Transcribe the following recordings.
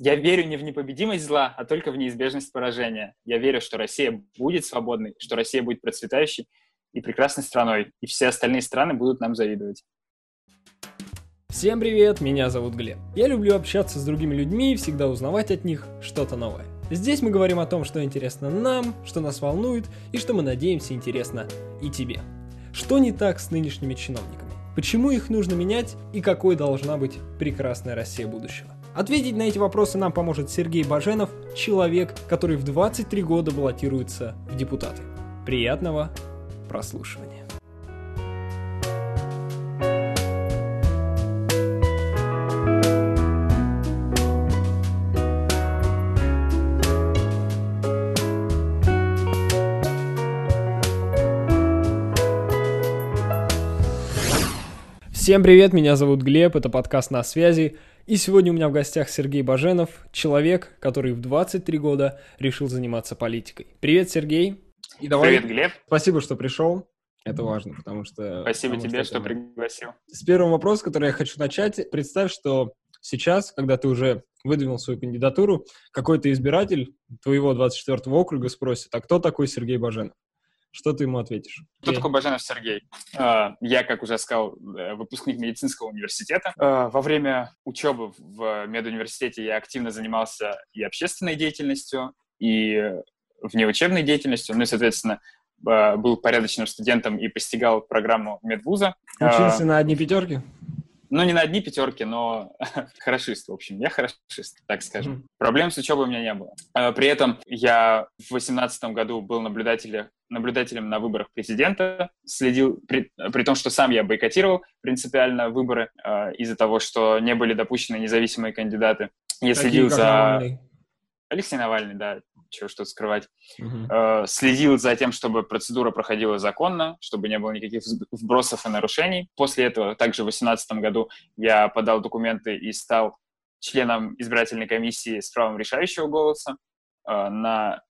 Я верю не в непобедимость зла, а только в неизбежность поражения. Я верю, что Россия будет свободной, что Россия будет процветающей и прекрасной страной, и все остальные страны будут нам завидовать. Всем привет, меня зовут Глеб. Я люблю общаться с другими людьми и всегда узнавать от них что-то новое. Здесь мы говорим о том, что интересно нам, что нас волнует и что мы надеемся интересно и тебе. Что не так с нынешними чиновниками? Почему их нужно менять и какой должна быть прекрасная Россия будущего? Ответить на эти вопросы нам поможет Сергей Баженов, человек, который в 23 года баллотируется в депутаты. Приятного прослушивания. Всем привет, меня зовут Глеб, это подкаст «На связи», и сегодня у меня в гостях Сергей Баженов, человек, который в 23 года решил заниматься политикой. Привет, Сергей. И давай... Привет, Глеб. Спасибо, что пришел. Это важно, потому что... Спасибо потому тебе, что, что пригласил. С первого вопроса, который я хочу начать. Представь, что сейчас, когда ты уже выдвинул свою кандидатуру, какой-то избиратель твоего 24-го округа спросит, а кто такой Сергей Баженов? Что ты ему ответишь? Кто okay. такой Баженов Сергей? А, я, как уже сказал, э, выпускник медицинского университета. А, во время учебы в медуниверситете я активно занимался и общественной деятельностью, и внеучебной деятельностью, ну и, соответственно, а, был порядочным студентом и постигал программу медвуза. Учился на одни пятерки? Ну, не на одни пятерки, но хорошист, в общем. Я хорошист, так скажем. Mm-hmm. Проблем с учебой у меня не было. При этом я в 2018 году был наблюдателем наблюдателем на выборах президента, следил, при, при том, что сам я бойкотировал принципиально выборы э, из-за того, что не были допущены независимые кандидаты. Я Такие, следил за... Навальный. Алексей Навальный, да, чего что скрывать. Э, следил за тем, чтобы процедура проходила законно, чтобы не было никаких вбросов и нарушений. После этого, также в 2018 году, я подал документы и стал членом избирательной комиссии с правом решающего голоса э, на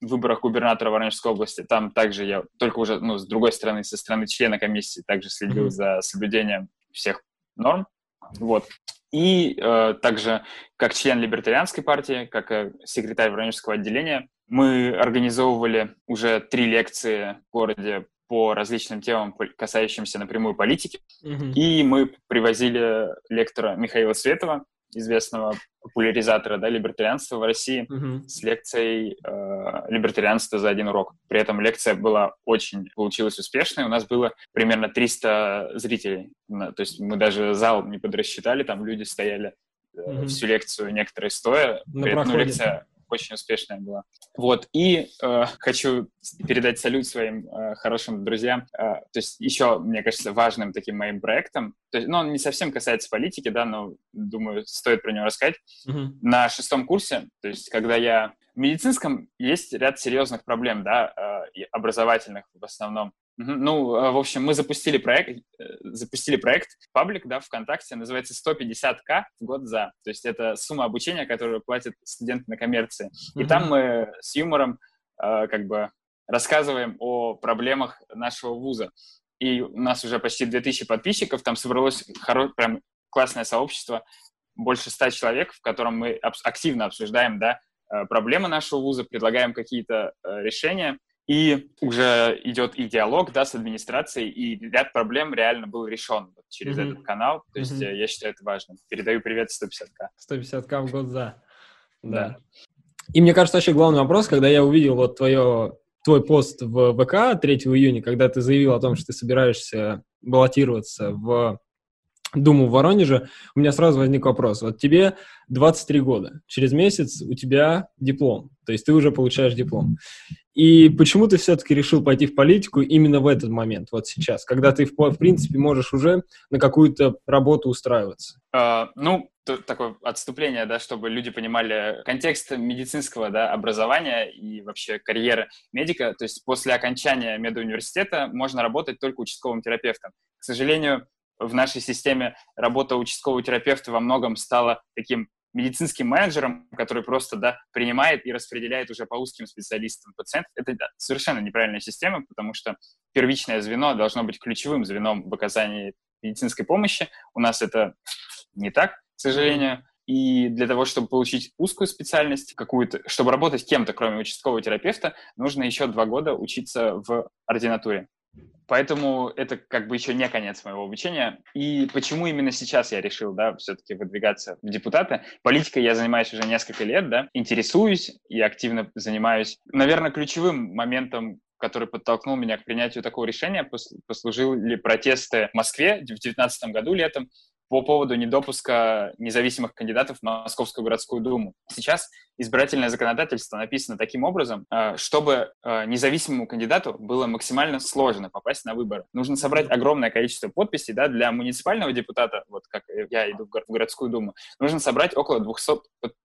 выборах губернатора Воронежской области, там также я, только уже, ну, с другой стороны, со стороны члена комиссии, также следил mm-hmm. за соблюдением всех норм. Вот. И э, также как член либертарианской партии, как э, секретарь Воронежского отделения, мы организовывали уже три лекции в городе по различным темам, касающимся напрямую политики. Mm-hmm. И мы привозили лектора Михаила Светова, известного популяризатора да, либертарианства в России uh-huh. с лекцией э, либертарианства за один урок. При этом лекция была очень, получилась успешной. У нас было примерно 300 зрителей. То есть мы даже зал не подрасчитали, там люди стояли э, uh-huh. всю лекцию, некоторые стоя. На При этом, ну, лекция очень успешная была. Вот, и э, хочу передать салют своим э, хорошим друзьям. Э, то есть еще, мне кажется, важным таким моим проектом, то есть, ну, он не совсем касается политики, да, но, думаю, стоит про него рассказать. Mm-hmm. На шестом курсе, то есть, когда я... В медицинском есть ряд серьезных проблем, да, э, образовательных в основном. Ну, э, в общем, мы запустили проект, э, запустили проект, паблик, да, ВКонтакте, называется 150к в год за. То есть это сумма обучения, которую платят студенты на коммерции. И mm-hmm. там мы с юмором э, как бы рассказываем о проблемах нашего вуза. И у нас уже почти 2000 подписчиков, там собралось хоро- прям классное сообщество, больше 100 человек, в котором мы активно обсуждаем, да, э, проблемы нашего вуза, предлагаем какие-то решения. И уже идет и диалог да, с администрацией, и ряд проблем реально был решен вот, через mm-hmm. этот канал. То есть mm-hmm. я считаю это важным. Передаю привет 150к. 150к в год за. Да. да. И мне кажется, вообще главный вопрос, когда я увидел вот твое, твой пост в ВК 3 июня, когда ты заявил о том, что ты собираешься баллотироваться в Думу в Воронеже, у меня сразу возник вопрос. Вот тебе 23 года, через месяц у тебя диплом, то есть ты уже получаешь диплом. И почему ты все-таки решил пойти в политику именно в этот момент, вот сейчас, когда ты, в, в принципе, можешь уже на какую-то работу устраиваться? Uh, ну, такое отступление, да, чтобы люди понимали контекст медицинского да, образования и вообще карьеры медика. То есть после окончания медуниверситета можно работать только участковым терапевтом. К сожалению, в нашей системе работа участкового терапевта во многом стала таким медицинским менеджером, который просто да, принимает и распределяет уже по узким специалистам пациентов. Это да, совершенно неправильная система, потому что первичное звено должно быть ключевым звеном в оказании медицинской помощи. У нас это не так, к сожалению. и для того, чтобы получить узкую специальность какую-то, чтобы работать кем-то, кроме участкового терапевта, нужно еще два года учиться в ординатуре. Поэтому это как бы еще не конец моего обучения. И почему именно сейчас я решил, да, все-таки выдвигаться в депутаты? Политикой я занимаюсь уже несколько лет, да, интересуюсь и активно занимаюсь. Наверное, ключевым моментом который подтолкнул меня к принятию такого решения, послужили протесты в Москве в 2019 году летом, по поводу недопуска независимых кандидатов в Московскую городскую думу. Сейчас избирательное законодательство написано таким образом, э, чтобы э, независимому кандидату было максимально сложно попасть на выборы. Нужно собрать огромное количество подписей да, для муниципального депутата, вот как я иду в городскую думу, нужно собрать около 200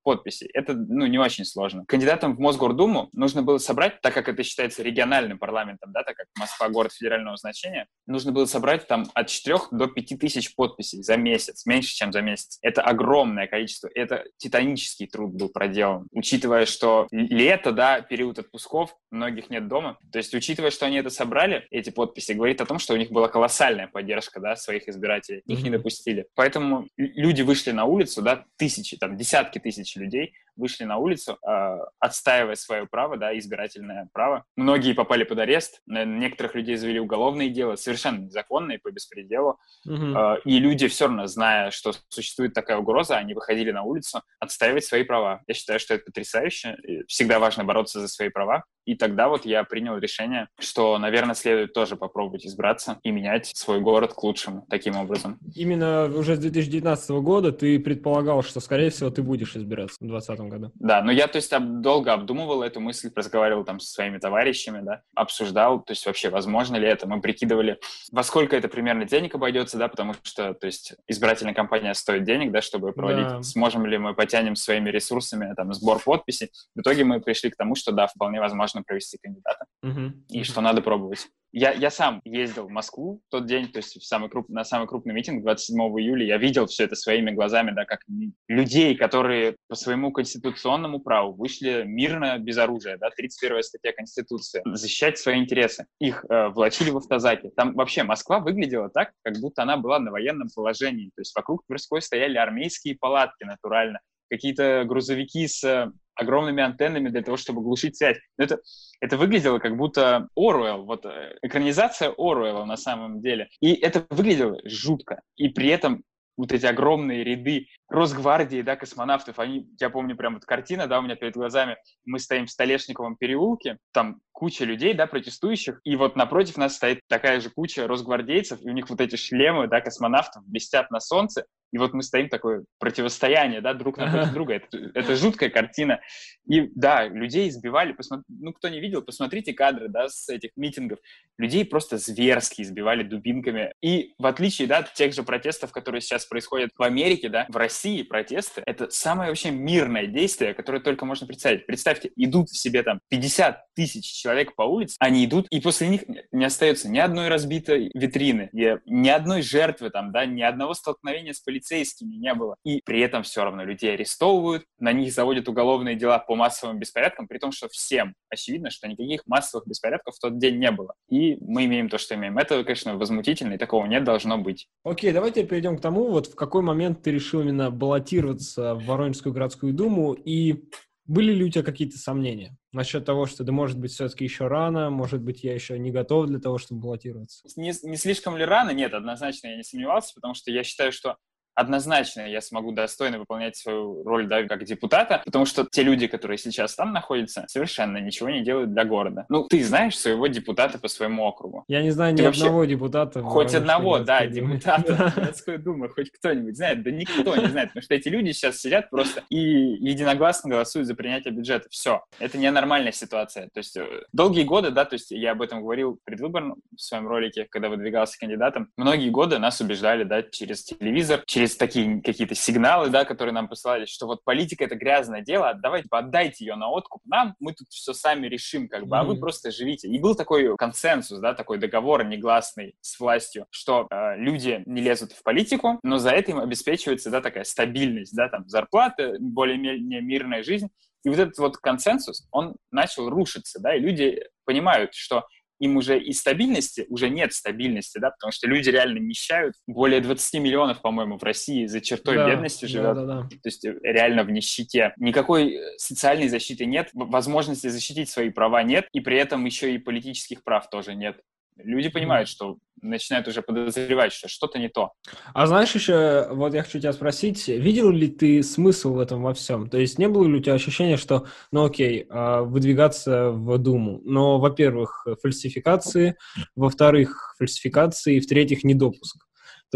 подписей. Это ну, не очень сложно. Кандидатам в Мосгордуму нужно было собрать, так как это считается региональным парламентом, да, так как Москва город федерального значения, нужно было собрать там от 4 до 5 тысяч подписей за месяц месяц, меньше, чем за месяц. Это огромное количество, это титанический труд был проделан. Учитывая, что лето, да, период отпусков, многих нет дома. То есть, учитывая, что они это собрали, эти подписи, говорит о том, что у них была колоссальная поддержка, да, своих избирателей. Их не допустили. Поэтому люди вышли на улицу, да, тысячи, там, десятки тысяч людей вышли на улицу, э, отстаивая свое право, да, избирательное право. Многие попали под арест, некоторых людей завели уголовные дела, совершенно незаконные, по беспределу. Угу. Э, и люди все равно, зная, что существует такая угроза, они выходили на улицу отстаивать свои права. Я считаю, что это потрясающе. Всегда важно бороться за свои права. И тогда вот я принял решение, что, наверное, следует тоже попробовать избраться и менять свой город к лучшему таким образом. Именно уже с 2019 года ты предполагал, что, скорее всего, ты будешь избираться в 2020 году. Да, но я, то есть, долго обдумывал эту мысль, разговаривал там со своими товарищами, да, обсуждал, то есть, вообще, возможно ли это. Мы прикидывали, во сколько это примерно денег обойдется, да, потому что, то есть, избирательная кампания стоит денег, да, чтобы проводить, да. сможем ли мы потянем своими ресурсами, там, сбор подписей. В итоге мы пришли к тому, что, да, вполне возможно можно провести кандидата, uh-huh. и что надо пробовать. Я, я сам ездил в Москву в тот день, то есть в самый круп, на самый крупный митинг 27 июля. Я видел все это своими глазами, да, как людей, которые по своему конституционному праву вышли мирно без оружия, да, 31 статья Конституции, защищать свои интересы. Их э, влачили в автозаке. Там вообще Москва выглядела так, как будто она была на военном положении. То есть вокруг Тверской стояли армейские палатки натурально, какие-то грузовики с огромными антеннами для того, чтобы глушить связь. Но это, это выглядело как будто Оруэлл, вот э, экранизация Оруэлла на самом деле. И это выглядело жутко. И при этом вот эти огромные ряды Росгвардии, да, космонавтов, они, я помню, прям вот картина, да, у меня перед глазами, мы стоим в Столешниковом переулке, там куча людей, да, протестующих, и вот напротив нас стоит такая же куча росгвардейцев, и у них вот эти шлемы, да, космонавтов блестят на солнце, и вот мы стоим такое противостояние, да, друг напротив друга. Это, это жуткая картина. И да, людей избивали. Посмотри, ну, кто не видел, посмотрите кадры, да, с этих митингов. Людей просто зверски избивали дубинками. И в отличие, да, от тех же протестов, которые сейчас происходят в Америке, да, в России протесты, это самое вообще мирное действие, которое только можно представить. Представьте, идут в себе там 50 тысяч человек по улице, они идут, и после них не остается ни одной разбитой витрины, ни одной жертвы там, да, ни одного столкновения с полицейскими полицейскими не было. И при этом все равно людей арестовывают, на них заводят уголовные дела по массовым беспорядкам, при том, что всем очевидно, что никаких массовых беспорядков в тот день не было. И мы имеем то, что имеем. Это, конечно, возмутительно, и такого не должно быть. Окей, давайте перейдем к тому, вот в какой момент ты решил именно баллотироваться в Воронежскую городскую думу, и были ли у тебя какие-то сомнения насчет того, что да может быть все-таки еще рано, может быть я еще не готов для того, чтобы баллотироваться? Не, не слишком ли рано? Нет, однозначно я не сомневался, потому что я считаю, что однозначно я смогу достойно выполнять свою роль да, как депутата, потому что те люди, которые сейчас там находятся, совершенно ничего не делают для города. Ну, ты знаешь своего депутата по своему округу. Я не знаю ты ни одного депутата. Хоть одного, да, депутата городской думы, хоть кто-нибудь знает. Да никто не знает, потому что эти люди сейчас сидят просто и единогласно голосуют за принятие бюджета. Все. Это ненормальная ситуация. То есть э, долгие годы, да, то есть я об этом говорил предвыборно в своем ролике, когда выдвигался кандидатом, многие годы нас убеждали, да, через телевизор, через через такие какие-то сигналы, да, которые нам посылали, что вот политика — это грязное дело, давайте отдайте ее на откуп нам, мы тут все сами решим, как бы, mm-hmm. а вы просто живите. И был такой консенсус, да, такой договор негласный с властью, что э, люди не лезут в политику, но за это им обеспечивается, да, такая стабильность, да, там, зарплата, более-менее мирная жизнь. И вот этот вот консенсус, он начал рушиться, да, и люди понимают, что им уже и стабильности, уже нет стабильности, да, потому что люди реально нищают. Более 20 миллионов, по-моему, в России за чертой да, бедности живет. Да, да, да. То есть э, реально в нищете. Никакой э, социальной защиты нет, возможности защитить свои права нет, и при этом еще и политических прав тоже нет. Люди понимают, что начинают уже подозревать, что что-то не то. А знаешь еще, вот я хочу тебя спросить, видел ли ты смысл в этом во всем? То есть не было ли у тебя ощущения, что, ну окей, а, выдвигаться в Думу, но, во-первых, фальсификации, во-вторых, фальсификации, в-третьих, недопуск.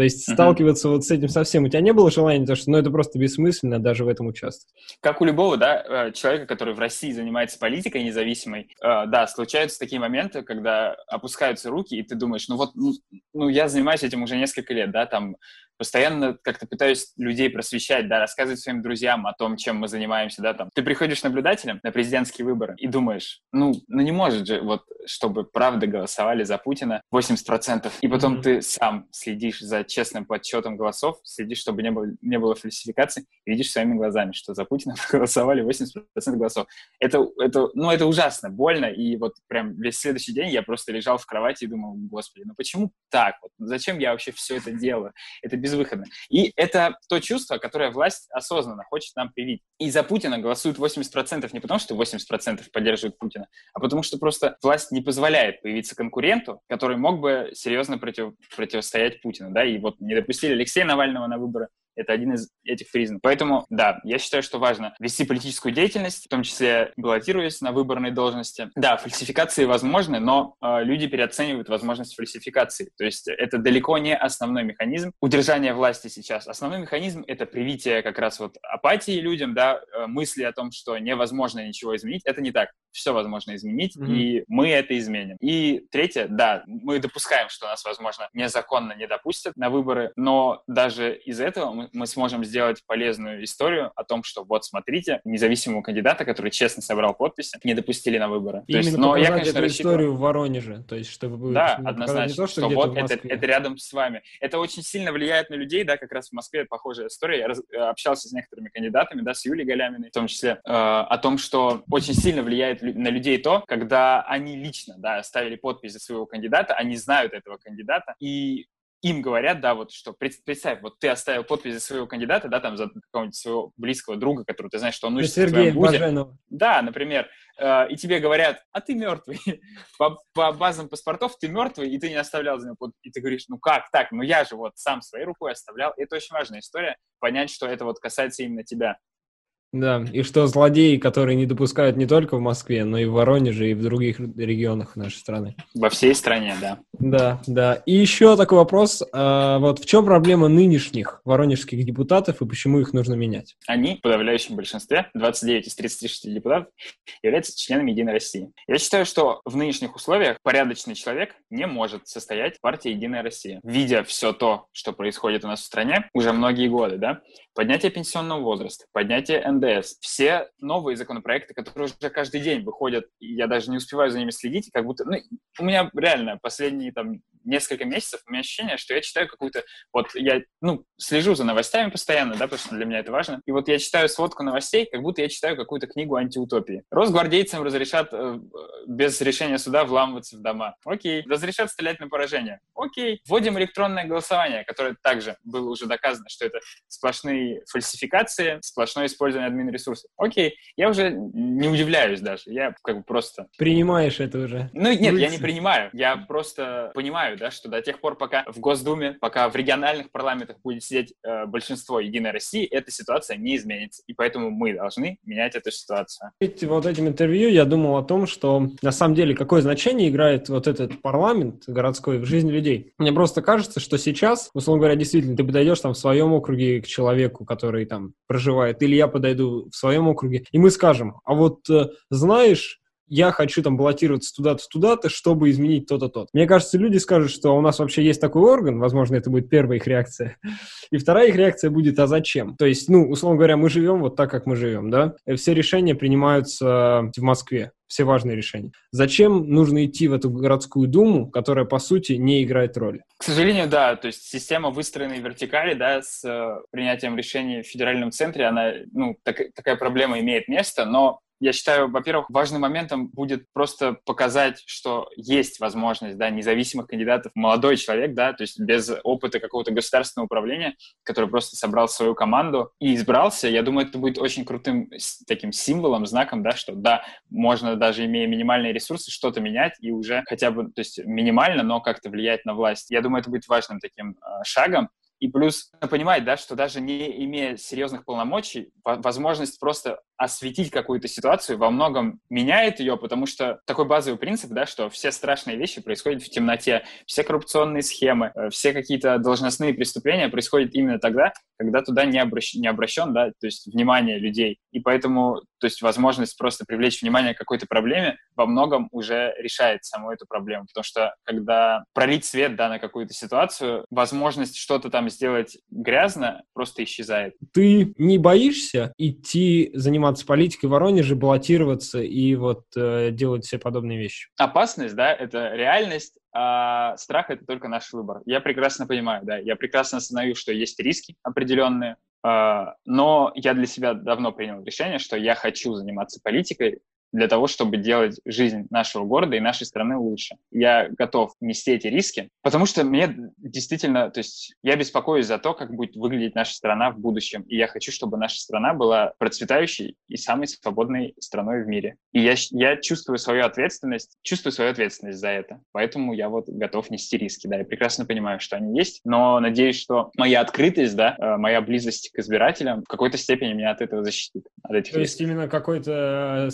То есть uh-huh. сталкиваться вот с этим совсем у тебя не было желания, потому что ну, это просто бессмысленно даже в этом участвовать. Как у любого да, э, человека, который в России занимается политикой независимой, э, да, случаются такие моменты, когда опускаются руки, и ты думаешь, ну вот, ну, ну я занимаюсь этим уже несколько лет, да, там постоянно как-то пытаюсь людей просвещать, да, рассказывать своим друзьям о том, чем мы занимаемся, да, там. Ты приходишь наблюдателем на президентские выборы и думаешь, ну, ну не может же, вот, чтобы правда голосовали за Путина 80%, и потом mm-hmm. ты сам следишь за честным подсчетом голосов, следишь, чтобы не было, не было фальсификаций, и видишь своими глазами, что за Путина голосовали 80% голосов. Это, это, ну, это ужасно, больно, и вот прям весь следующий день я просто лежал в кровати и думал, господи, ну почему так? Вот, зачем я вообще все это делаю? Это без безвыходно. И это то чувство, которое власть осознанно хочет нам привить. И за Путина голосуют 80% не потому, что 80% поддерживают Путина, а потому что просто власть не позволяет появиться конкуренту, который мог бы серьезно против, противостоять Путину. Да? И вот не допустили Алексея Навального на выборы, это один из этих признаков. Поэтому, да, я считаю, что важно вести политическую деятельность, в том числе баллотируясь на выборные должности. Да, фальсификации возможны, но э, люди переоценивают возможность фальсификации. То есть это далеко не основной механизм удержания власти сейчас. Основной механизм — это привитие как раз вот апатии людям, да, э, мысли о том, что невозможно ничего изменить. Это не так. Все возможно изменить, mm-hmm. и мы это изменим. И третье, да, мы допускаем, что нас, возможно, незаконно не допустят на выборы, но даже из этого мы мы сможем сделать полезную историю о том, что вот смотрите, независимого кандидата, который честно собрал подписи, не допустили на выборы. И то есть, но я, конечно, эту рассчитываю... историю в Воронеже, то есть чтобы да, однозначно, то, что, что вот это, это рядом с вами. Это очень сильно влияет на людей, да, как раз в Москве похожая история. Я раз, общался с некоторыми кандидатами, да, с Юлией Галяминой в том числе, э, о том, что очень сильно влияет на людей то, когда они лично, да, ставили подпись за своего кандидата, они знают этого кандидата, и им говорят, да, вот что, представь, вот ты оставил подпись за своего кандидата, да, там, за какого-нибудь своего близкого друга, который ты знаешь, что он учится в твоем вузе. Баженов. Да, например, э, и тебе говорят, а ты мертвый. по, по базам паспортов ты мертвый, и ты не оставлял за него подпись. И ты говоришь, ну как так? Ну я же вот сам своей рукой оставлял. И это очень важная история, понять, что это вот касается именно тебя. Да, и что злодеи, которые не допускают не только в Москве, но и в Воронеже, и в других регионах нашей страны. Во всей стране, да. Да, да. И еще такой вопрос. А, вот в чем проблема нынешних воронежских депутатов и почему их нужно менять? Они в подавляющем большинстве, 29 из 36 депутатов, являются членами Единой России. Я считаю, что в нынешних условиях порядочный человек не может состоять в партии Единая Россия. Видя все то, что происходит у нас в стране уже многие годы, да, поднятие пенсионного возраста, поднятие НДС, все новые законопроекты, которые уже каждый день выходят, я даже не успеваю за ними следить, как будто, ну, у меня реально последние там несколько месяцев у меня ощущение, что я читаю какую-то, вот я, ну, слежу за новостями постоянно, да, потому что для меня это важно, и вот я читаю сводку новостей, как будто я читаю какую-то книгу антиутопии. Росгвардейцам разрешат э, без решения суда вламываться в дома. Окей. Разрешат стрелять на поражение. Окей. Вводим электронное голосование, которое также было уже доказано, что это сплошные фальсификации, сплошное использование админ-ресурсов. Окей. Я уже не удивляюсь даже. Я как бы просто... Принимаешь это уже. Ну, нет, Мысли. я не принимаю. Я просто понимаю, понимаю, да, что до тех пор, пока в Госдуме, пока в региональных парламентах будет сидеть э, большинство Единой России, эта ситуация не изменится. И поэтому мы должны менять эту ситуацию. Вот этим интервью я думал о том, что на самом деле какое значение играет вот этот парламент городской в жизни людей. Мне просто кажется, что сейчас, условно говоря, действительно, ты подойдешь там в своем округе к человеку, который там проживает, или я подойду в своем округе, и мы скажем, а вот э, знаешь, я хочу там баллотироваться туда-то, туда-то, чтобы изменить то-то, то Мне кажется, люди скажут, что у нас вообще есть такой орган, возможно, это будет первая их реакция. И вторая их реакция будет, а зачем? То есть, ну, условно говоря, мы живем вот так, как мы живем, да? И все решения принимаются в Москве все важные решения. Зачем нужно идти в эту городскую думу, которая, по сути, не играет роли? К сожалению, да. То есть система выстроенной вертикали, да, с э, принятием решений в федеральном центре, она, ну, так, такая проблема имеет место, но Я считаю, во-первых, важным моментом будет просто показать, что есть возможность, да, независимых кандидатов. Молодой человек, да, то есть без опыта какого-то государственного управления, который просто собрал свою команду и избрался, я думаю, это будет очень крутым таким символом, знаком, да, что да, можно даже имея минимальные ресурсы что-то менять и уже хотя бы, то есть минимально, но как-то влиять на власть. Я думаю, это будет важным таким э, шагом. И плюс понимать, да, что даже не имея серьезных полномочий, возможность просто осветить какую-то ситуацию во многом меняет ее, потому что такой базовый принцип, да, что все страшные вещи происходят в темноте, все коррупционные схемы, э, все какие-то должностные преступления происходят именно тогда, когда туда не, обращ, не обращен, да, то есть внимание людей. И поэтому, то есть возможность просто привлечь внимание к какой-то проблеме во многом уже решает саму эту проблему, потому что когда пролить свет, да, на какую-то ситуацию, возможность что-то там сделать грязно просто исчезает. Ты не боишься идти заниматься политикой в Воронеже, баллотироваться и вот э, делать все подобные вещи? Опасность, да, это реальность, а страх — это только наш выбор. Я прекрасно понимаю, да, я прекрасно осознаю, что есть риски определенные, а, но я для себя давно принял решение, что я хочу заниматься политикой, для того, чтобы делать жизнь нашего города и нашей страны лучше. Я готов нести эти риски, потому что мне действительно, то есть я беспокоюсь за то, как будет выглядеть наша страна в будущем, и я хочу, чтобы наша страна была процветающей и самой свободной страной в мире. И я, я чувствую свою ответственность, чувствую свою ответственность за это, поэтому я вот готов нести риски, да, я прекрасно понимаю, что они есть, но надеюсь, что моя открытость, да, э, моя близость к избирателям в какой-то степени меня от этого защитит. От этих то есть именно какой-то э,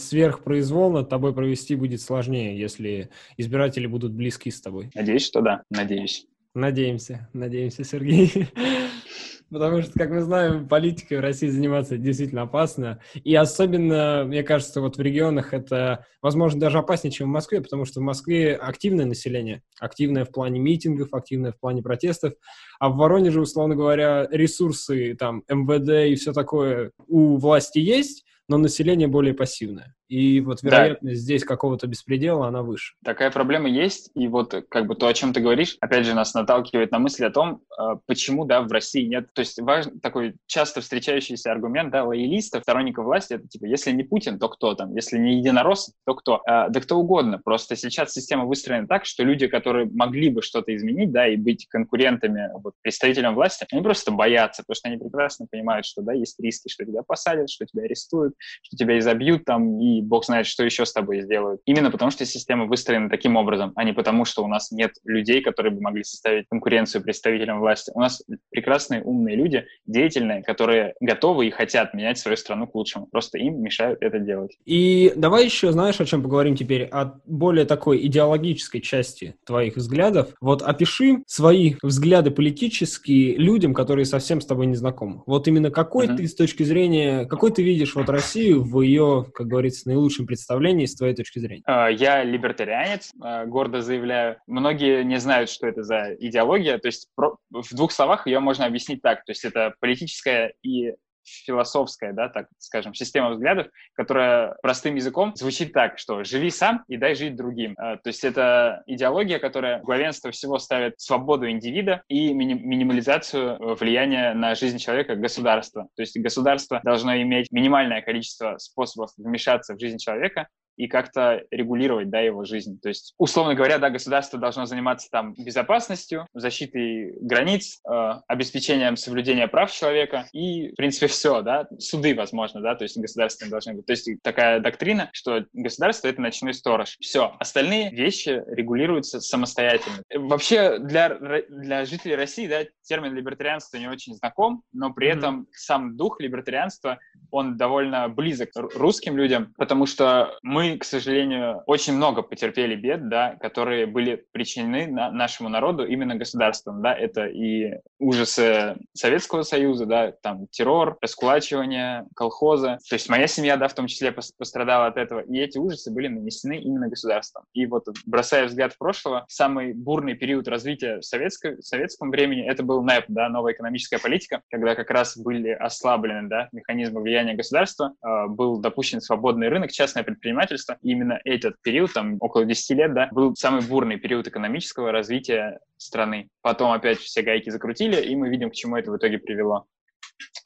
сверх произвольно тобой провести будет сложнее, если избиратели будут близки с тобой. Надеюсь, что да, надеюсь. Надеемся, надеемся, Сергей. Потому что, как мы знаем, политикой в России заниматься действительно опасно. И особенно, мне кажется, вот в регионах это, возможно, даже опаснее, чем в Москве, потому что в Москве активное население. Активное в плане митингов, активное в плане протестов. А в Воронеже, условно говоря, ресурсы, там, МВД и все такое у власти есть, но население более пассивное. И вот вероятность да. здесь какого-то беспредела, она выше. Такая проблема есть, и вот как бы то, о чем ты говоришь, опять же, нас наталкивает на мысль о том, а, почему, да, в России нет, то есть важный такой часто встречающийся аргумент, да, лоялистов, сторонников власти, это типа, если не Путин, то кто там, если не единорос, то кто? А, да кто угодно, просто сейчас система выстроена так, что люди, которые могли бы что-то изменить, да, и быть конкурентами, вот, представителям власти, они просто боятся, потому что они прекрасно понимают, что, да, есть риски, что тебя посадят, что тебя арестуют, что тебя изобьют там, и бог знает, что еще с тобой сделают. Именно потому, что система выстроена таким образом, а не потому, что у нас нет людей, которые бы могли составить конкуренцию представителям власти. У нас прекрасные, умные люди, деятельные, которые готовы и хотят менять свою страну к лучшему. Просто им мешают это делать. И давай еще, знаешь, о чем поговорим теперь? О более такой идеологической части твоих взглядов. Вот опиши свои взгляды политические людям, которые совсем с тобой не знакомы. Вот именно какой uh-huh. ты с точки зрения, какой ты видишь вот Россию в ее, как говорится, наилучшем представлении с твоей точки зрения? А, я либертарианец, а, гордо заявляю. Многие не знают, что это за идеология. То есть в двух словах ее можно объяснить так. То есть это политическая и философская, да, так скажем, система взглядов, которая простым языком звучит так, что живи сам и дай жить другим. А, то есть это идеология, которая главенство всего ставит свободу индивида и мини минимализацию э, влияния на жизнь человека государства. То есть государство должно иметь минимальное количество способов вмешаться в жизнь человека, и как-то регулировать, да, его жизнь. То есть, условно говоря, да, государство должно заниматься там безопасностью, защитой границ, э, обеспечением соблюдения прав человека и, в принципе, все, да, суды, возможно, да, то есть государственные должны быть. То есть такая доктрина, что государство — это ночной сторож. Все, остальные вещи регулируются самостоятельно. Вообще для, для жителей России, да, термин либертарианство не очень знаком, но при mm-hmm. этом сам дух либертарианства, он довольно близок русским людям, потому что мы к сожалению, очень много потерпели бед, да, которые были причинены на нашему народу именно государством, да, это и ужасы Советского Союза, да, там террор, раскулачивание, колхозы. То есть моя семья, да, в том числе пострадала от этого, и эти ужасы были нанесены именно государством. И вот бросая взгляд в прошлое, самый бурный период развития в, советской, в советском времени это был НЭП, да, новая экономическая политика, когда как раз были ослаблены, да, механизмы влияния государства, э, был допущен свободный рынок, частное предпринимательство, правительства. Именно этот период, там около 10 лет, да, был самый бурный период экономического развития страны. Потом опять все гайки закрутили, и мы видим, к чему это в итоге привело.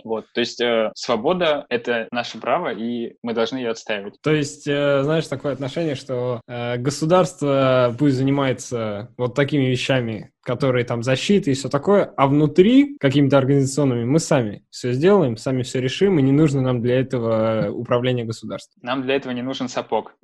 Вот, то есть э, свобода — это наше право, и мы должны ее отстаивать. То есть, э, знаешь, такое отношение, что э, государство пусть занимается вот такими вещами, которые там защиты и все такое, а внутри какими-то организационными мы сами все сделаем, сами все решим, и не нужно нам для этого управление государством. Нам для этого не нужен сапог,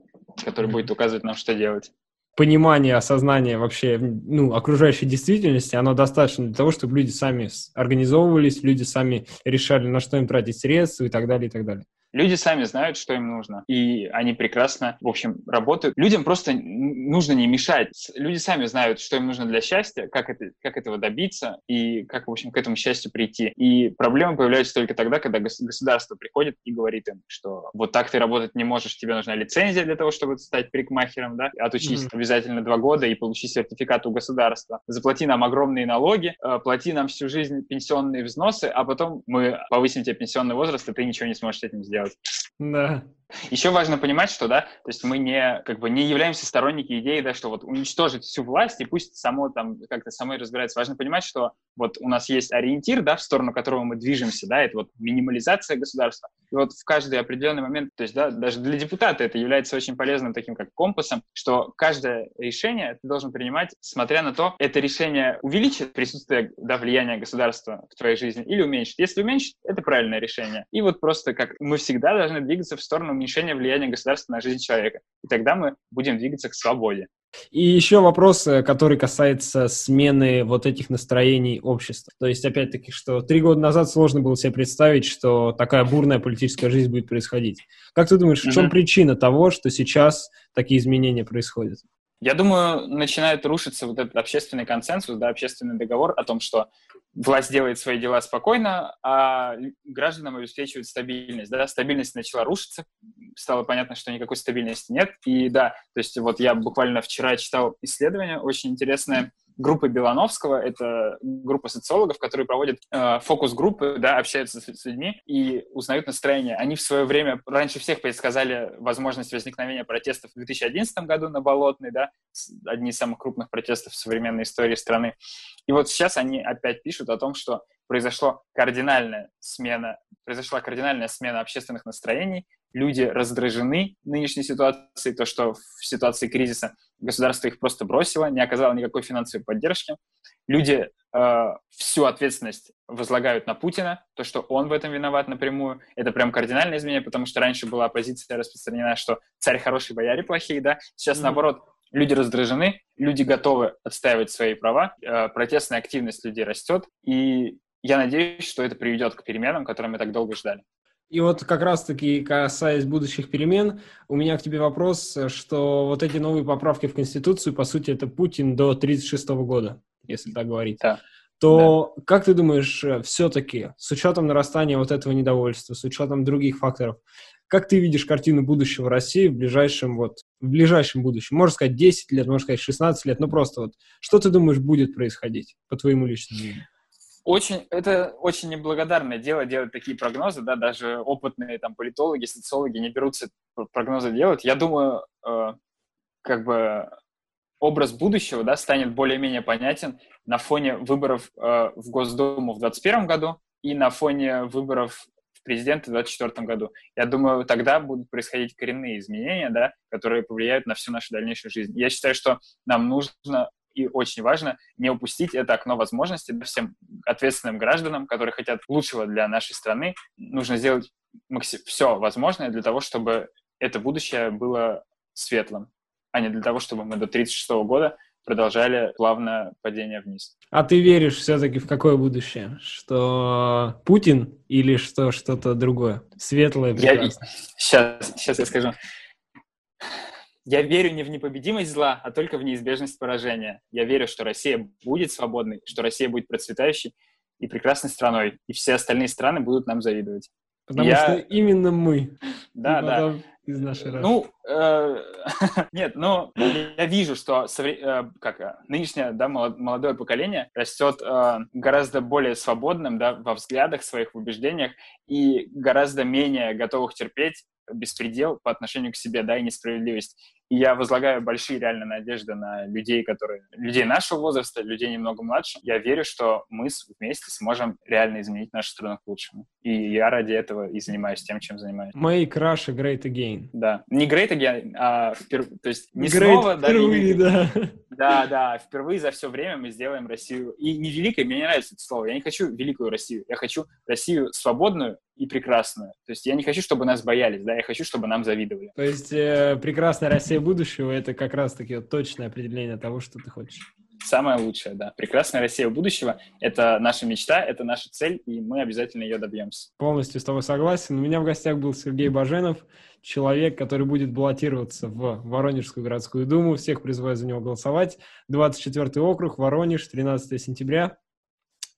который будет указывать нам, что делать понимание, осознание вообще ну, окружающей действительности, оно достаточно для того, чтобы люди сами организовывались, люди сами решали, на что им тратить средства и так далее, и так далее. Люди сами знают, что им нужно, и они прекрасно, в общем, работают. Людям просто нужно не мешать. Люди сами знают, что им нужно для счастья, как, это, как этого добиться и как, в общем, к этому счастью прийти. И проблемы появляются только тогда, когда государство приходит и говорит им, что вот так ты работать не можешь, тебе нужна лицензия для того, чтобы стать парикмахером, да, отучись mm-hmm. обязательно два года и получи сертификат у государства. Заплати нам огромные налоги, э, плати нам всю жизнь пенсионные взносы, а потом мы повысим тебе пенсионный возраст, и ты ничего не сможешь с этим сделать Да. Еще важно понимать, что, да, то есть мы не, как бы, не являемся сторонники идеи, да, что вот уничтожить всю власть и пусть само там как-то самой разбирается. Важно понимать, что вот у нас есть ориентир, да, в сторону которого мы движемся, да, это вот минимализация государства. И вот в каждый определенный момент, то есть, да, даже для депутата это является очень полезным таким как компасом, что каждое решение ты должен принимать, смотря на то, это решение увеличит присутствие, да, влияния государства в твоей жизни или уменьшит. Если уменьшит, это правильное решение. И вот просто как мы всегда должны двигаться в сторону уменьшения влияния государства на жизнь человека. И тогда мы будем двигаться к свободе. И еще вопрос, э, который касается смены вот этих настроений общества. То есть, опять-таки, что три года назад сложно было себе представить, что такая бурная политическая жизнь будет происходить. Как ты думаешь, в чем причина того, что сейчас такие изменения происходят? Я думаю, начинает рушиться вот этот общественный консенсус, да, общественный договор о том, что власть делает свои дела спокойно, а гражданам обеспечивает стабильность. Да? Стабильность начала рушиться, стало понятно, что никакой стабильности нет. И да, то есть вот я буквально вчера читал исследование очень интересное, группы Белановского. Это группа социологов, которые проводят э, фокус-группы, да, общаются с, с людьми и узнают настроение. Они в свое время раньше всех предсказали возможность возникновения протестов в 2011 году на Болотной, да, одни из самых крупных протестов в современной истории страны. И вот сейчас они опять пишут о том, что произошла кардинальная смена, произошла кардинальная смена общественных настроений, люди раздражены нынешней ситуацией, то, что в ситуации кризиса государство их просто бросило, не оказало никакой финансовой поддержки. Люди э, всю ответственность возлагают на Путина, то, что он в этом виноват напрямую. Это прям кардинальное изменение, потому что раньше была позиция распространена, что царь хороший, бояре плохие, да. Сейчас, mm-hmm. наоборот, люди раздражены, люди готовы отстаивать свои права, э, протестная активность людей растет, и я надеюсь, что это приведет к переменам, которые мы так долго ждали. И вот как раз-таки, касаясь будущих перемен, у меня к тебе вопрос, что вот эти новые поправки в Конституцию, по сути, это Путин до 1936 года, если так говорить. Да. То да. как ты думаешь, все-таки, с учетом нарастания вот этого недовольства, с учетом других факторов, как ты видишь картину будущего России в ближайшем вот, в ближайшем будущем? Можно сказать 10 лет, можно сказать 16 лет, ну просто вот, что ты думаешь будет происходить, по твоему личному мнению? Очень, это очень неблагодарное дело делать такие прогнозы, да, даже опытные там политологи, социологи не берутся прогнозы делать. Я думаю, э, как бы образ будущего, да, станет более-менее понятен на фоне выборов э, в Госдуму в 2021 году и на фоне выборов в президента в 2024 году. Я думаю, тогда будут происходить коренные изменения, да, которые повлияют на всю нашу дальнейшую жизнь. Я считаю, что нам нужно и очень важно не упустить это окно возможностей всем ответственным гражданам, которые хотят лучшего для нашей страны. Нужно сделать все возможное для того, чтобы это будущее было светлым, а не для того, чтобы мы до 36 года продолжали плавно падение вниз. А ты веришь все-таки в какое будущее? Что Путин или что что-то другое? Светлое? Я, сейчас, сейчас я скажу. Я верю не в непобедимость зла, а только в неизбежность поражения. Я верю, что Россия будет свободной, что Россия будет процветающей и прекрасной страной, и все остальные страны будут нам завидовать. Потому я... что именно мы. Да, да. Из нашей России. Ну, э, нет, но я вижу, что э, как, э, нынешнее да, молодое поколение растет э, гораздо более свободным да, во взглядах своих, убеждениях и гораздо менее готовых терпеть беспредел по отношению к себе, да, и несправедливость. И я возлагаю большие реально надежды на людей, которые, людей нашего возраста, людей немного младше. Я верю, что мы вместе сможем реально изменить нашу страну к лучшему. И я ради этого и занимаюсь тем, чем занимаюсь. Make Russia great again. Да. Не great again, а вперв... то есть не great снова, да, впервые, да. Да, да. Впервые за все время мы сделаем Россию. И не великой, мне не нравится это слово. Я не хочу великую Россию. Я хочу Россию свободную и прекрасную. То есть я не хочу, чтобы нас боялись, да, я хочу, чтобы нам завидовали. То есть э, прекрасная Россия будущего — это как раз-таки вот точное определение того, что ты хочешь. Самое лучшее, да. Прекрасная Россия будущего — это наша мечта, это наша цель, и мы обязательно ее добьемся. Полностью с тобой согласен. У меня в гостях был Сергей Баженов, человек, который будет баллотироваться в Воронежскую городскую думу. Всех призываю за него голосовать. 24 округ, Воронеж, 13 сентября.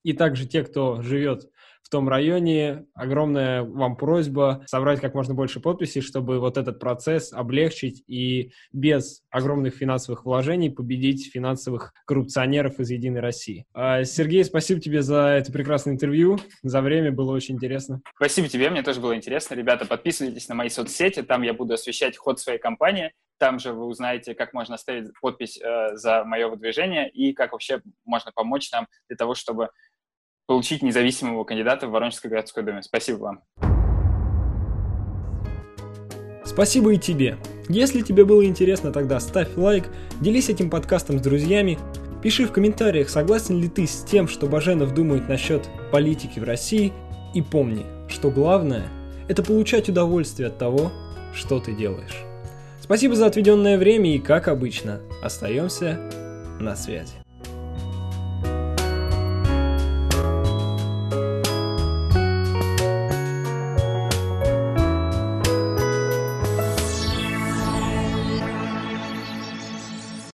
И также те, кто живет в том районе. Огромная вам просьба собрать как можно больше подписей, чтобы вот этот процесс облегчить и без огромных финансовых вложений победить финансовых коррупционеров из «Единой России». А, Сергей, спасибо тебе за это прекрасное интервью. За время было очень интересно. Спасибо тебе, мне тоже было интересно. Ребята, подписывайтесь на мои соцсети, там я буду освещать ход своей компании. Там же вы узнаете, как можно оставить подпись э, за мое выдвижение и как вообще можно помочь нам для того, чтобы получить независимого кандидата в Воронежской городской думе. Спасибо вам. Спасибо и тебе. Если тебе было интересно, тогда ставь лайк, делись этим подкастом с друзьями, пиши в комментариях, согласен ли ты с тем, что Баженов думает насчет политики в России, и помни, что главное – это получать удовольствие от того, что ты делаешь. Спасибо за отведенное время и, как обычно, остаемся на связи.